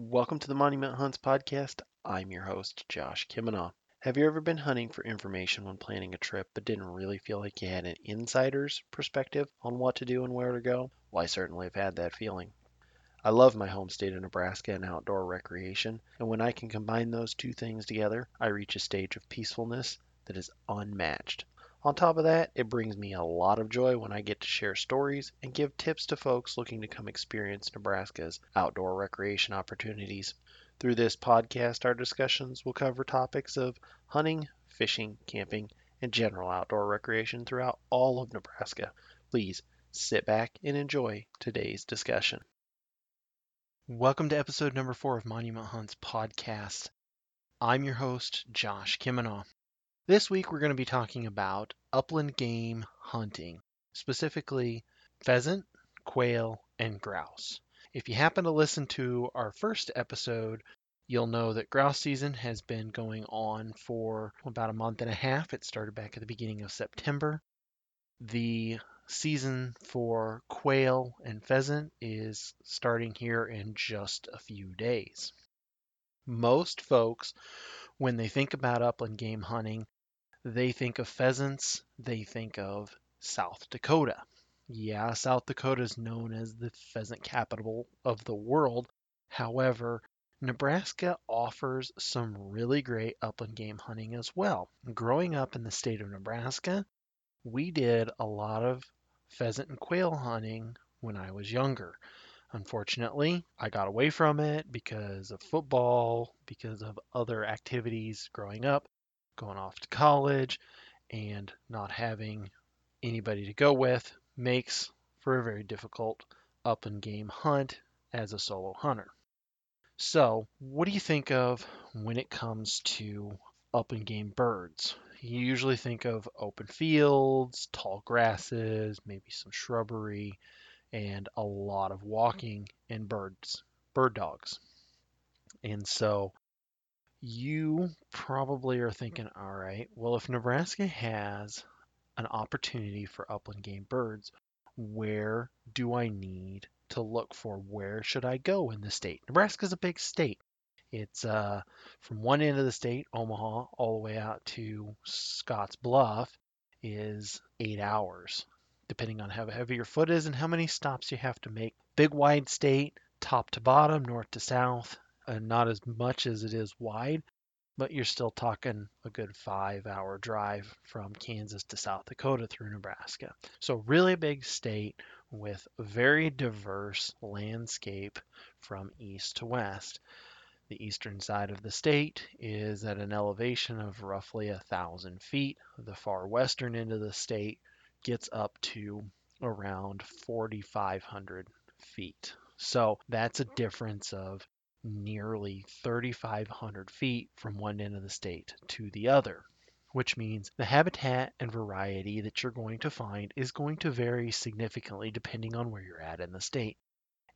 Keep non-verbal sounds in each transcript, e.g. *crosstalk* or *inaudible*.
Welcome to the Monument Hunts podcast. I'm your host, Josh Kimmenaugh. Have you ever been hunting for information when planning a trip but didn't really feel like you had an insider's perspective on what to do and where to go? Well, I certainly have had that feeling. I love my home state of Nebraska and outdoor recreation, and when I can combine those two things together, I reach a stage of peacefulness that is unmatched. On top of that, it brings me a lot of joy when I get to share stories and give tips to folks looking to come experience Nebraska's outdoor recreation opportunities. Through this podcast, our discussions will cover topics of hunting, fishing, camping, and general outdoor recreation throughout all of Nebraska. Please sit back and enjoy today's discussion. Welcome to episode number four of Monument Hunts podcast. I'm your host, Josh Kimmenaugh. This week we're going to be talking about upland game hunting, specifically pheasant, quail, and grouse. If you happen to listen to our first episode, you'll know that grouse season has been going on for about a month and a half. It started back at the beginning of September. The season for quail and pheasant is starting here in just a few days. Most folks, when they think about upland game hunting, they think of pheasants, they think of South Dakota. Yeah, South Dakota is known as the pheasant capital of the world. However, Nebraska offers some really great upland game hunting as well. Growing up in the state of Nebraska, we did a lot of pheasant and quail hunting when I was younger. Unfortunately, I got away from it because of football, because of other activities growing up going off to college and not having anybody to go with makes for a very difficult upland game hunt as a solo hunter. So, what do you think of when it comes to upland game birds? You usually think of open fields, tall grasses, maybe some shrubbery, and a lot of walking and birds, bird dogs. And so you probably are thinking, all right, well, if Nebraska has an opportunity for upland game birds, where do I need to look for? Where should I go in the state? Nebraska's a big state. It's uh, from one end of the state, Omaha, all the way out to Scotts Bluff, is eight hours, depending on how heavy your foot is and how many stops you have to make. Big wide state, top to bottom, north to south, and not as much as it is wide, but you're still talking a good five hour drive from Kansas to South Dakota through Nebraska. So, really big state with very diverse landscape from east to west. The eastern side of the state is at an elevation of roughly a thousand feet. The far western end of the state gets up to around 4,500 feet. So that's a difference of nearly 3,500 feet from one end of the state to the other, which means the habitat and variety that you're going to find is going to vary significantly depending on where you're at in the state.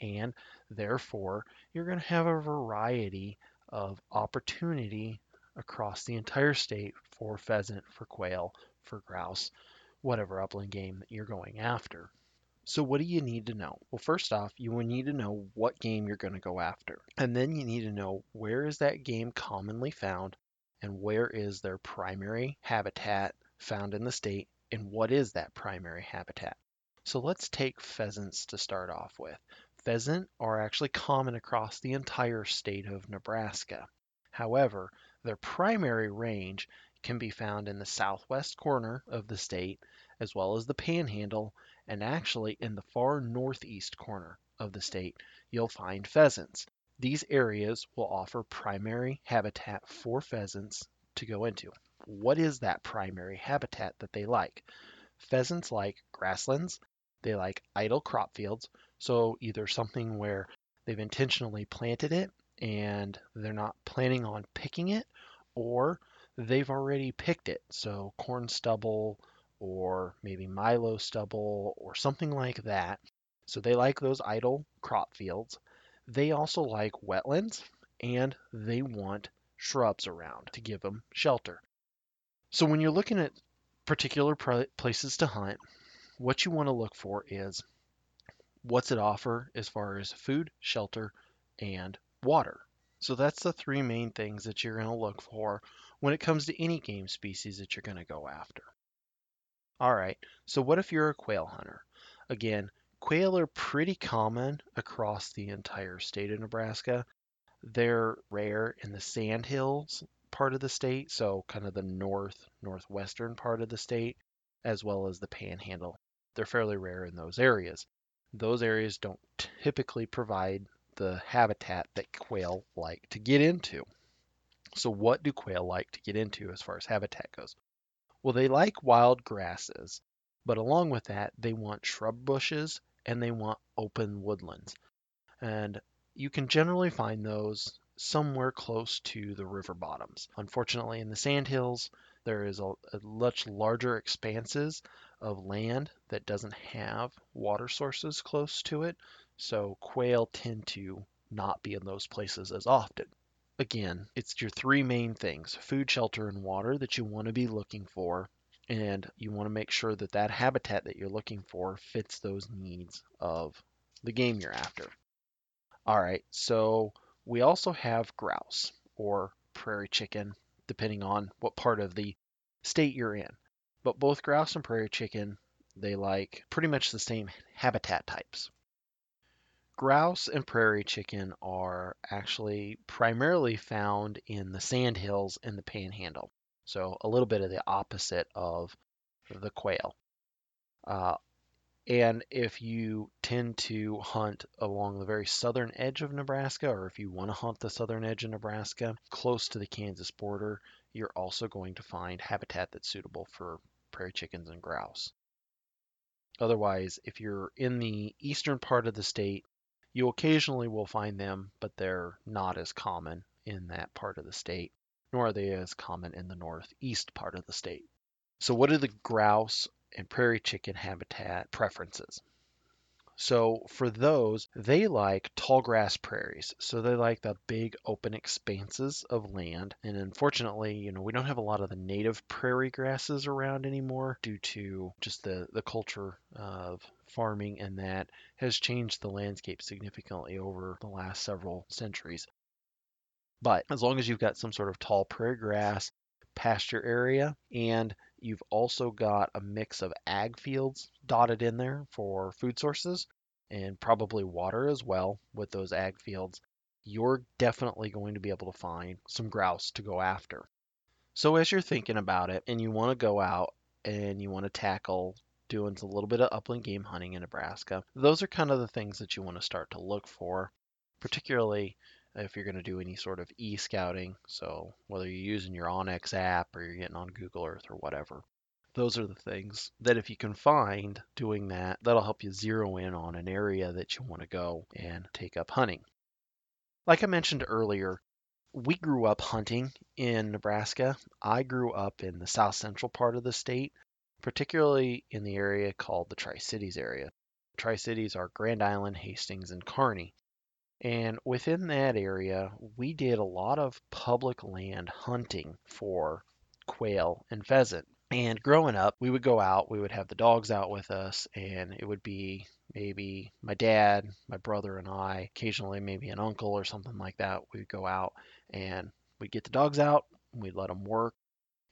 And therefore, you're going to have a variety of opportunity across the entire state for pheasant, for quail, for grouse, whatever upland game that you're going after. So what do you need to know? Well, first off, you will need to know what game you're going to go after. And then you need to know where is that game commonly found and where is their primary habitat found in the state and what is that primary habitat. So let's take pheasants to start off with. Pheasant are actually common across the entire state of Nebraska. However, their primary range can be found in the southwest corner of the state as well as the panhandle and actually in the far northeast corner of the state, you'll find pheasants. These areas will offer primary habitat for pheasants to go into. What is that primary habitat that they like? Pheasants like grasslands, they like idle crop fields, so either something where they've intentionally planted it and they're not planning on picking it, or they've already picked it, so corn stubble, or maybe milo stubble or something like that. So they like those idle crop fields. They also like wetlands and they want shrubs around to give them shelter. So when you're looking at particular places to hunt, what you want to look for is what's it offer as far as food, shelter, and water. So that's the three main things that you're going to look for when it comes to any game species that you're going to go after. All right, so what if you're a quail hunter? Again, quail are pretty common across the entire state of Nebraska. They're rare in the sandhills part of the state, so kind of the north northwestern part of the state, as well as the panhandle. They're fairly rare in those areas. Those areas don't typically provide the habitat that quail like to get into. So, what do quail like to get into as far as habitat goes? Well, they like wild grasses, but along with that, they want shrub bushes and they want open woodlands. And you can generally find those somewhere close to the river bottoms. Unfortunately, in the sandhills, there is a, a much larger expanses of land that doesn't have water sources close to it, so quail tend to not be in those places as often. Again, it's your three main things food, shelter, and water that you want to be looking for. And you want to make sure that that habitat that you're looking for fits those needs of the game you're after. All right, so we also have grouse or prairie chicken, depending on what part of the state you're in. But both grouse and prairie chicken, they like pretty much the same habitat types. Grouse and prairie chicken are actually primarily found in the sandhills and the panhandle. So a little bit of the opposite of the quail. Uh, and if you tend to hunt along the very southern edge of Nebraska, or if you want to hunt the southern edge of Nebraska, close to the Kansas border, you're also going to find habitat that's suitable for prairie chickens and grouse. Otherwise, if you're in the eastern part of the state, you occasionally will find them, but they're not as common in that part of the state, nor are they as common in the northeast part of the state. So, what are the grouse and prairie chicken habitat preferences? So for those, they like tall grass prairies. So they like the big open expanses of land. And unfortunately, you know, we don't have a lot of the native prairie grasses around anymore due to just the, the culture of farming and that has changed the landscape significantly over the last several centuries. But as long as you've got some sort of tall prairie grass pasture area and You've also got a mix of ag fields dotted in there for food sources and probably water as well with those ag fields. You're definitely going to be able to find some grouse to go after. So, as you're thinking about it and you want to go out and you want to tackle doing a little bit of upland game hunting in Nebraska, those are kind of the things that you want to start to look for, particularly if you're going to do any sort of e-scouting. So whether you're using your onX app or you're getting on Google Earth or whatever, those are the things that if you can find doing that, that'll help you zero in on an area that you want to go and take up hunting. Like I mentioned earlier, we grew up hunting in Nebraska. I grew up in the south central part of the state, particularly in the area called the Tri Cities area. Tri Cities are Grand Island, Hastings, and Kearney. And within that area, we did a lot of public land hunting for quail and pheasant. And growing up, we would go out, we would have the dogs out with us, and it would be maybe my dad, my brother, and I, occasionally maybe an uncle or something like that. We'd go out and we'd get the dogs out, we'd let them work,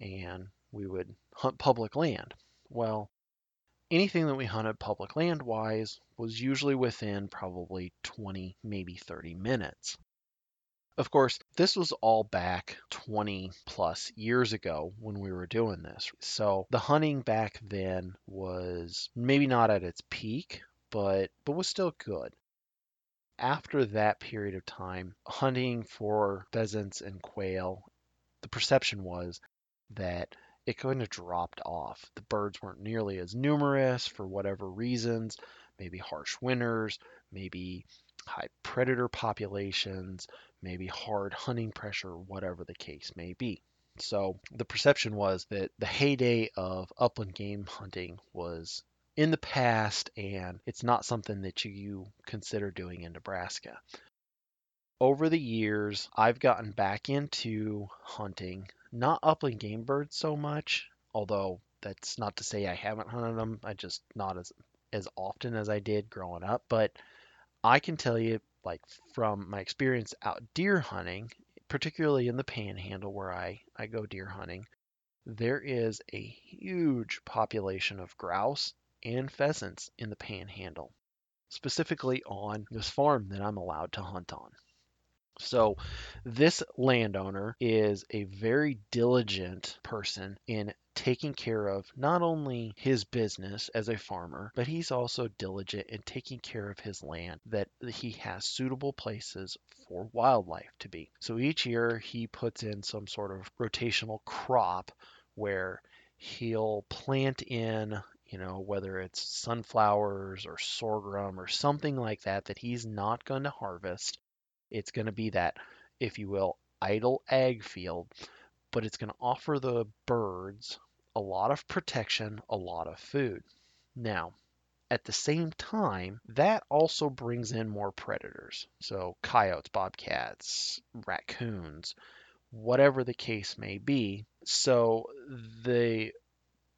and we would hunt public land. Well, anything that we hunted public land wise was usually within probably 20, maybe 30 minutes. Of course, this was all back 20 plus years ago when we were doing this. So the hunting back then was maybe not at its peak, but but was still good. After that period of time, hunting for pheasants and quail, the perception was that it kind of dropped off. The birds weren't nearly as numerous for whatever reasons, maybe harsh winters, maybe high predator populations, maybe hard hunting pressure, whatever the case may be. So the perception was that the heyday of upland game hunting was in the past and it's not something that you consider doing in Nebraska. Over the years, I've gotten back into hunting not upland game birds so much, although that's not to say I haven't hunted them. I just not as as often as I did growing up. But I can tell you like from my experience out deer hunting, particularly in the panhandle where I, I go deer hunting, there is a huge population of grouse and pheasants in the panhandle, specifically on this farm that I'm allowed to hunt on. So, this landowner is a very diligent person in taking care of not only his business as a farmer, but he's also diligent in taking care of his land that he has suitable places for wildlife to be. So each year he puts in some sort of rotational crop where he'll plant in you know, whether it's sunflowers or sorghum or something like that that he's not going to harvest it's going to be that, if you will, idle ag field, but it's going to offer the birds a lot of protection, a lot of food. Now, at the same time, that also brings in more predators. So, coyotes, bobcats, raccoons, whatever the case may be. So, the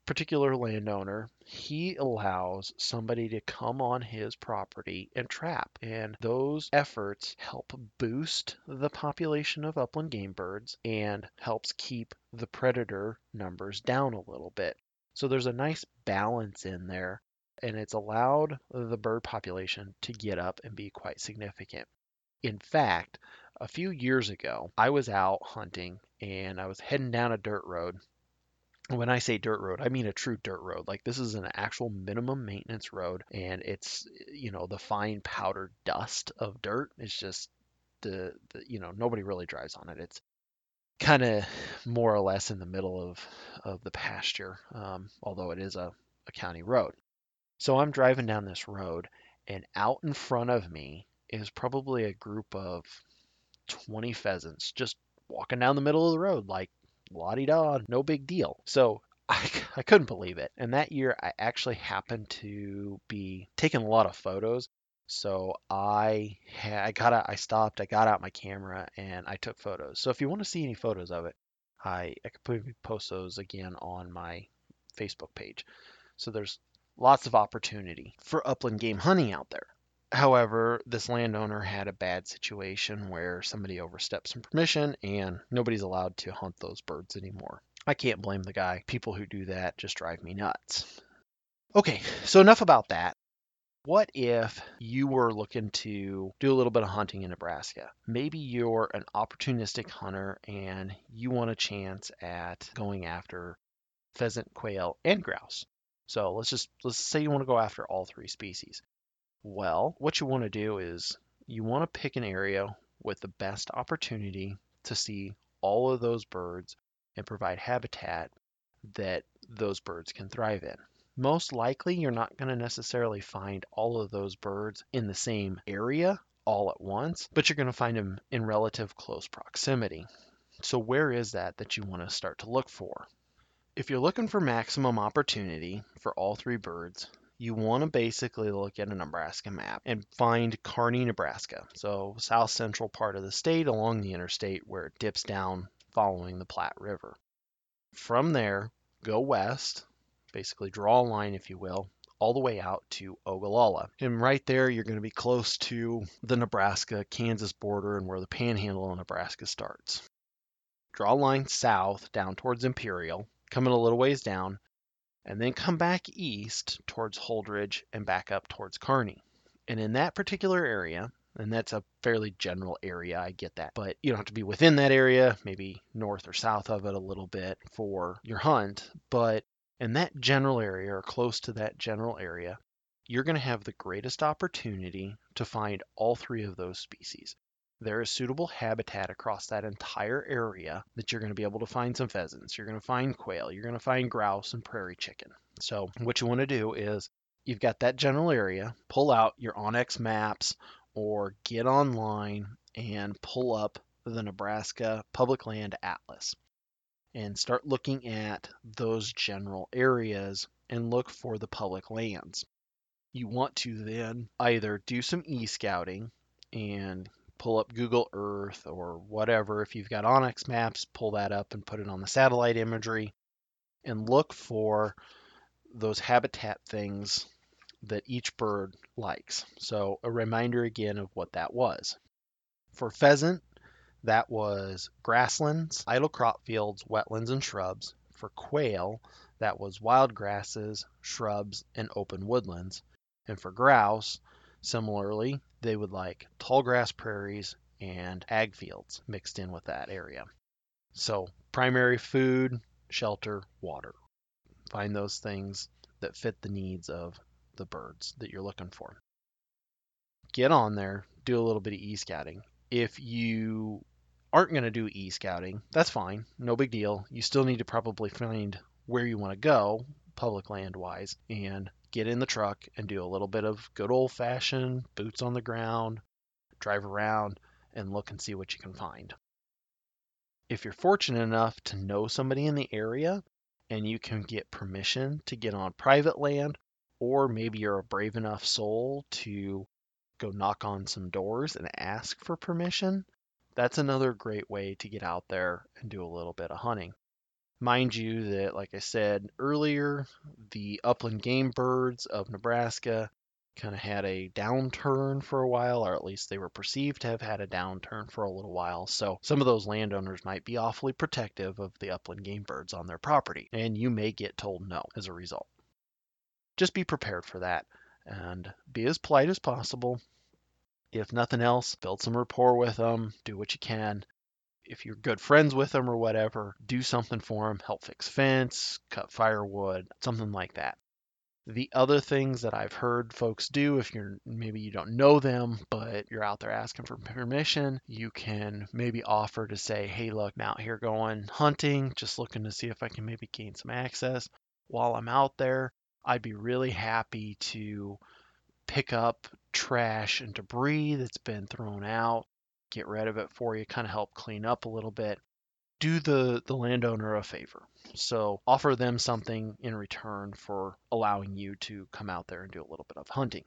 particular landowner, he allows somebody to come on his property and trap. And those efforts help boost the population of upland game birds and helps keep the predator numbers down a little bit. So there's a nice balance in there and it's allowed the bird population to get up and be quite significant. In fact, a few years ago, I was out hunting and I was heading down a dirt road when I say dirt road, I mean a true dirt road. Like this is an actual minimum maintenance road, and it's you know the fine powdered dust of dirt is just the, the you know nobody really drives on it. It's kind of more or less in the middle of of the pasture, um, although it is a, a county road. So I'm driving down this road, and out in front of me is probably a group of 20 pheasants just walking down the middle of the road like la di da, no big deal. So *laughs* I, I couldn't believe it. And that year, I actually happened to be taking a lot of photos. So I I got out, I stopped, I got out my camera, and I took photos. So if you want to see any photos of it, I, I could post those again on my Facebook page. So there's lots of opportunity for upland game hunting out there. However, this landowner had a bad situation where somebody overstepped some permission and nobody's allowed to hunt those birds anymore. I can't blame the guy. People who do that just drive me nuts. Okay, so enough about that. What if you were looking to do a little bit of hunting in Nebraska? Maybe you're an opportunistic hunter and you want a chance at going after pheasant, quail, and grouse. So let's just let's say you want to go after all three species. Well, what you want to do is you want to pick an area with the best opportunity to see all of those birds and provide habitat that those birds can thrive in. Most likely, you're not going to necessarily find all of those birds in the same area all at once, but you're going to find them in relative close proximity. So, where is that that you want to start to look for? If you're looking for maximum opportunity for all three birds, you want to basically look at a Nebraska map and find Kearney, Nebraska. So, south central part of the state along the interstate where it dips down following the Platte River. From there, go west, basically draw a line, if you will, all the way out to Ogallala. And right there, you're going to be close to the Nebraska Kansas border and where the panhandle of Nebraska starts. Draw a line south down towards Imperial, coming a little ways down, and then come back east towards Holdrege and back up towards Kearney. And in that particular area, and that's a fairly general area, I get that, but you don't have to be within that area, maybe north or south of it a little bit for your hunt. But in that general area or close to that general area, you're going to have the greatest opportunity to find all three of those species there is suitable habitat across that entire area that you're going to be able to find some pheasants, you're going to find quail, you're going to find grouse and prairie chicken. So, what you want to do is you've got that general area, pull out your onX maps or get online and pull up the Nebraska Public Land Atlas and start looking at those general areas and look for the public lands. You want to then either do some e scouting and pull up Google Earth or whatever. If you've got onX Maps, pull that up and put it on the satellite imagery and look for those habitat things that each bird likes. So, a reminder again of what that was. For pheasant, that was grasslands, idle crop fields, wetlands, and shrubs. For quail, that was wild grasses, shrubs, and open woodlands. And for grouse, similarly, they would like tall grass prairies and ag fields mixed in with that area. So, primary food, shelter, water. Find those things that fit the needs of the birds that you're looking for. Get on there, do a little bit of e scouting. If you aren't going to do e scouting, that's fine, no big deal. You still need to probably find where you want to go, public land wise, and get in the truck and do a little bit of good old fashioned boots on the ground, drive around, and look and see what you can find. If you're fortunate enough to know somebody in the area and you can get permission to get on private land, or maybe you're a brave enough soul to go knock on some doors and ask for permission, that's another great way to get out there and do a little bit of hunting. Mind you, that, like I said earlier, the upland game birds of Nebraska kind of had a downturn for a while, or at least they were perceived to have had a downturn for a little while. So some of those landowners might be awfully protective of the upland game birds on their property, and you may get told no as a result. Just be prepared for that and be as polite as possible. If nothing else, build some rapport with them, do what you can, if you're good friends with them or whatever, do something for them, help fix fence, cut firewood, something like that. The other things that I've heard folks do, if you're maybe you don't know them, but you're out there asking for permission, you can maybe offer to say, Hey, look, I'm out here going hunting, just looking to see if I can maybe gain some access. While I'm out there, I'd be really happy to pick up trash and debris that's been thrown out get rid of it for you, kind of help clean up a little bit. Do the, the landowner a favor. So offer them something in return for allowing you to come out there and do a little bit of hunting.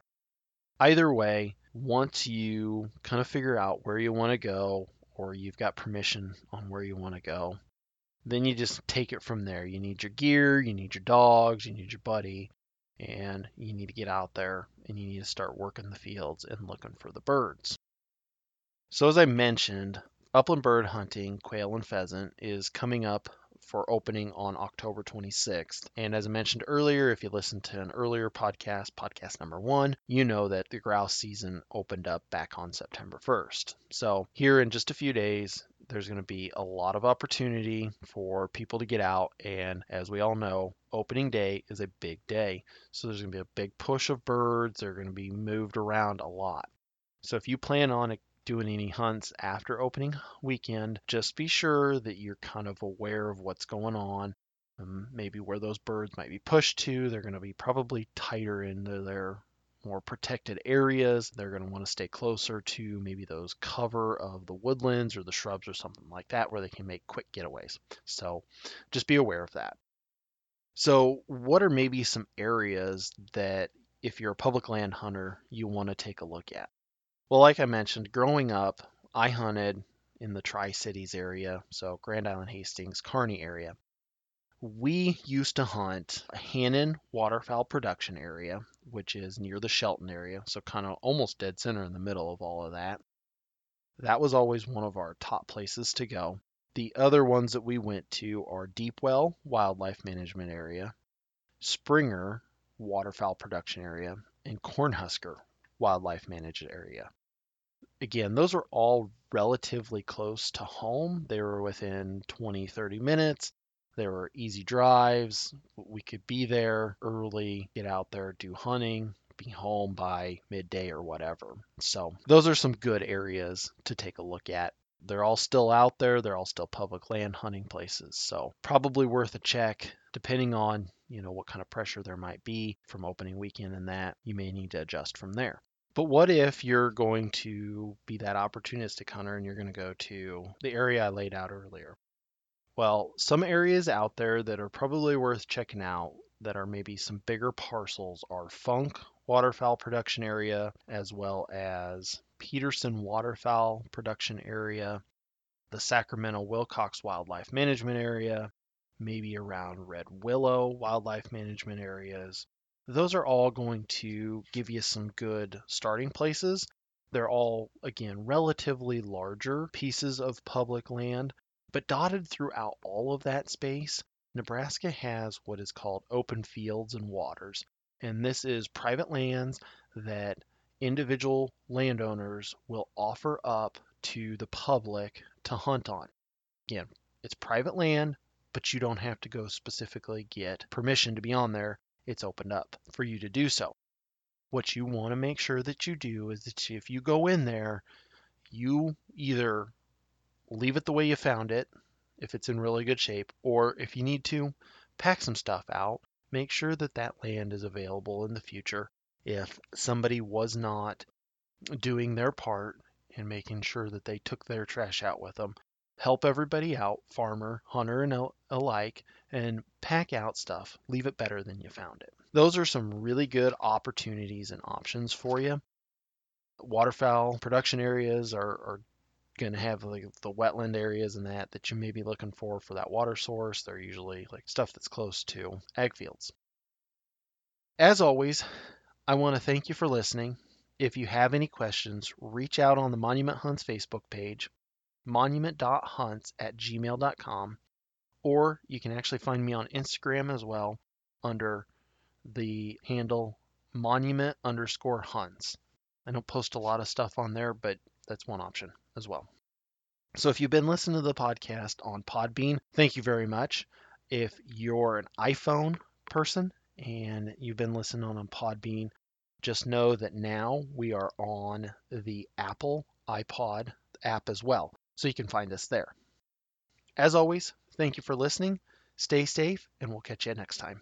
Either way, once you kind of figure out where you want to go or you've got permission on where you want to go, then you just take it from there. You need your gear, you need your dogs, you need your buddy, and you need to get out there and you need to start working the fields and looking for the birds. So as I mentioned, upland bird hunting, quail and pheasant, is coming up for opening on October 26th. And as I mentioned earlier, if you listened to an earlier podcast, podcast number one, you know that the grouse season opened up back on September 1st. So here in just a few days, there's going to be a lot of opportunity for people to get out. And as we all know, opening day is a big day. So there's going to be a big push of birds. They're going to be moved around a lot. So if you plan on doing any hunts after opening weekend, just be sure that you're kind of aware of what's going on. Um, maybe where those birds might be pushed to. They're going to be probably tighter into their more protected areas. They're going to want to stay closer to maybe those cover of the woodlands or the shrubs or something like that where they can make quick getaways. So just be aware of that. So, what are maybe some areas that if you're a public land hunter, you want to take a look at? Well, like I mentioned, growing up, I hunted in the Tri Cities area, so Grand Island, Hastings, Kearney area. We used to hunt a Hannon waterfowl production area, which is near the Shelton area, so kind of almost dead center in the middle of all of that. That was always one of our top places to go. The other ones that we went to are Deepwell Wildlife Management Area, Springer Waterfowl Production Area, and Cornhusker Wildlife Managed Area again, those are all relatively close to home. They were within 20, 30 minutes. They were easy drives. We could be there early, get out there, do hunting, be home by midday or whatever. So, those are some good areas to take a look at. They're all still out there. They're all still public land hunting places. So, probably worth a check depending on, you know, what kind of pressure there might be from opening weekend and that. You may need to adjust from there. But what if you're going to be that opportunistic hunter and you're going to go to the area I laid out earlier? Well, some areas out there that are probably worth checking out that are maybe some bigger parcels are Funk Waterfowl Production Area, as well as Peterson Waterfowl Production Area, the Sacramento Wilcox Wildlife Management Area, maybe around Red Willow Wildlife Management Areas, those are all going to give you some good starting places. They're all, again, relatively larger pieces of public land, but dotted throughout all of that space, Nebraska has what is called open fields and waters. And this is private lands that individual landowners will offer up to the public to hunt on. Again, it's private land, but you don't have to go specifically get permission to be on there. It's opened up for you to do so. What you want to make sure that you do is that if you go in there, you either leave it the way you found it, if it's in really good shape, or if you need to, pack some stuff out. Make sure that that land is available in the future if somebody was not doing their part in making sure that they took their trash out with them. Help everybody out, farmer, hunter, and alike, and pack out stuff. Leave it better than you found it. Those are some really good opportunities and options for you. Waterfowl production areas are, are going to have like the wetland areas and that that you may be looking for for that water source. They're usually like stuff that's close to ag fields. As always, I want to thank you for listening. If you have any questions, reach out on the Monument Hunts Facebook page, monument.hunts at gmail.com, or you can actually find me on Instagram as well under the handle monument underscore hunts. I don't post a lot of stuff on there, but that's one option as well. So if you've been listening to the podcast on Podbean, thank you very much. If you're an iPhone person and you've been listening on Podbean, just know that now we are on the Apple iPod app as well, so you can find us there. As always, thank you for listening. Stay safe, and we'll catch you next time.